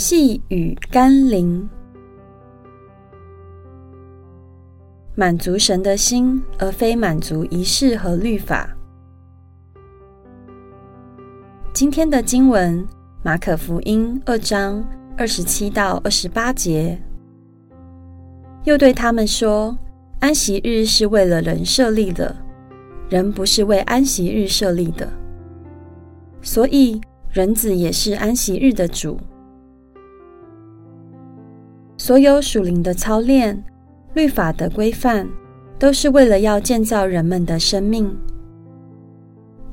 细雨甘霖，满足神的心，而非满足仪式和律法。今天的经文，马可福音二章二十七到二十八节，又对他们说：“安息日是为了人设立的，人不是为安息日设立的。所以，人子也是安息日的主。”所有属灵的操练、律法的规范，都是为了要建造人们的生命，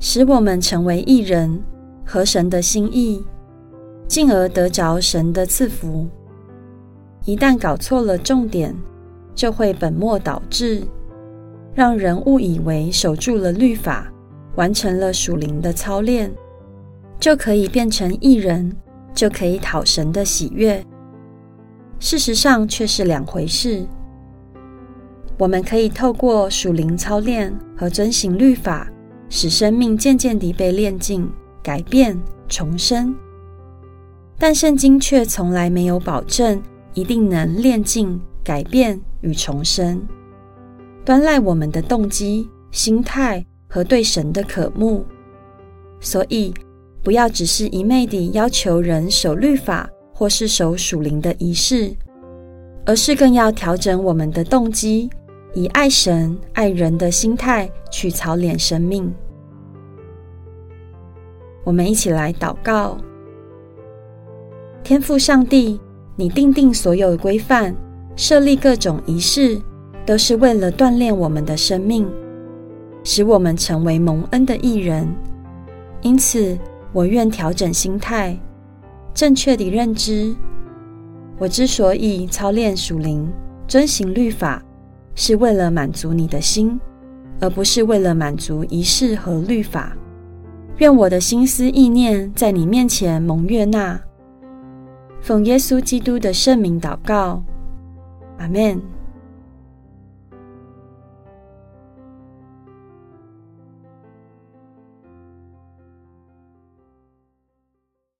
使我们成为义人，合神的心意，进而得着神的赐福。一旦搞错了重点，就会本末倒置，让人误以为守住了律法，完成了属灵的操练，就可以变成义人，就可以讨神的喜悦。事实上却是两回事。我们可以透过属灵操练和遵行律法，使生命渐渐地被炼净、改变、重生。但圣经却从来没有保证一定能炼净、改变与重生，端赖我们的动机、心态和对神的渴慕。所以，不要只是一昧地要求人守律法。或是守属灵的仪式，而是更要调整我们的动机，以爱神、爱人的心态去操练生命。我们一起来祷告：天父上帝，你定定所有规范，设立各种仪式，都是为了锻炼我们的生命，使我们成为蒙恩的义人。因此，我愿调整心态。正确的认知，我之所以操练属灵、遵行律法，是为了满足你的心，而不是为了满足仪式和律法。愿我的心思意念在你面前蒙悦纳。奉耶稣基督的圣名祷告，阿门。